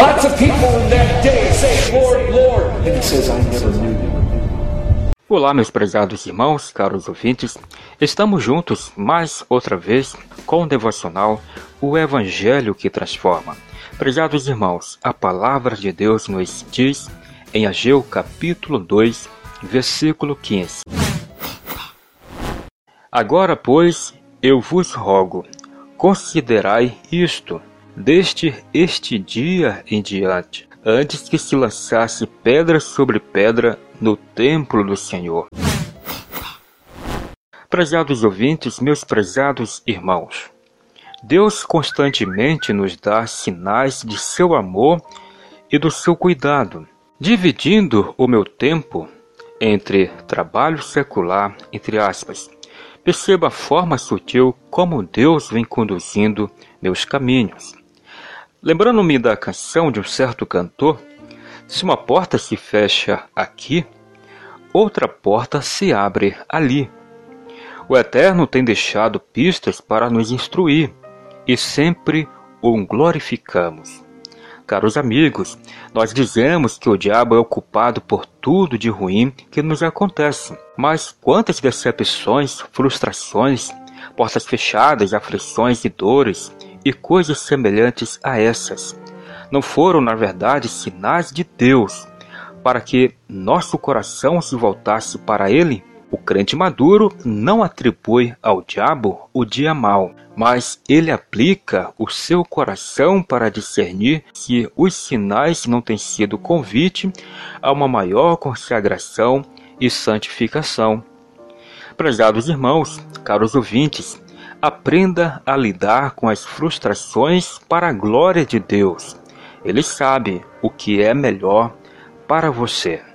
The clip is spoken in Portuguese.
Lots of people in that day say, Lord, Lord, and it says, I never knew you. Olá, meus prezados irmãos, caros ouvintes. Estamos juntos mais outra vez com o devocional O Evangelho que Transforma. Prezados irmãos, a palavra de Deus nos diz em Ageu capítulo 2, versículo 15. Agora, pois, eu vos rogo, considerai isto, desde este dia em diante, antes que se lançasse pedra sobre pedra no templo do Senhor. Prezados ouvintes, meus prezados irmãos, Deus constantemente nos dá sinais de seu amor e do seu cuidado, dividindo o meu tempo entre trabalho secular, entre aspas. Perceba a forma sutil como Deus vem conduzindo meus caminhos. Lembrando-me da canção de um certo cantor, se uma porta se fecha aqui, outra porta se abre ali. O Eterno tem deixado pistas para nos instruir e sempre o glorificamos. Caros amigos, nós dizemos que o diabo é ocupado por tudo de ruim que nos acontece. Mas quantas decepções, frustrações, portas fechadas, aflições e dores e coisas semelhantes a essas não foram, na verdade, sinais de Deus para que nosso coração se voltasse para Ele? O crente maduro não atribui ao diabo o dia mau, mas ele aplica o seu coração para discernir se os sinais não têm sido convite a uma maior consagração e santificação. Prezados irmãos, caros ouvintes, aprenda a lidar com as frustrações para a glória de Deus. Ele sabe o que é melhor para você.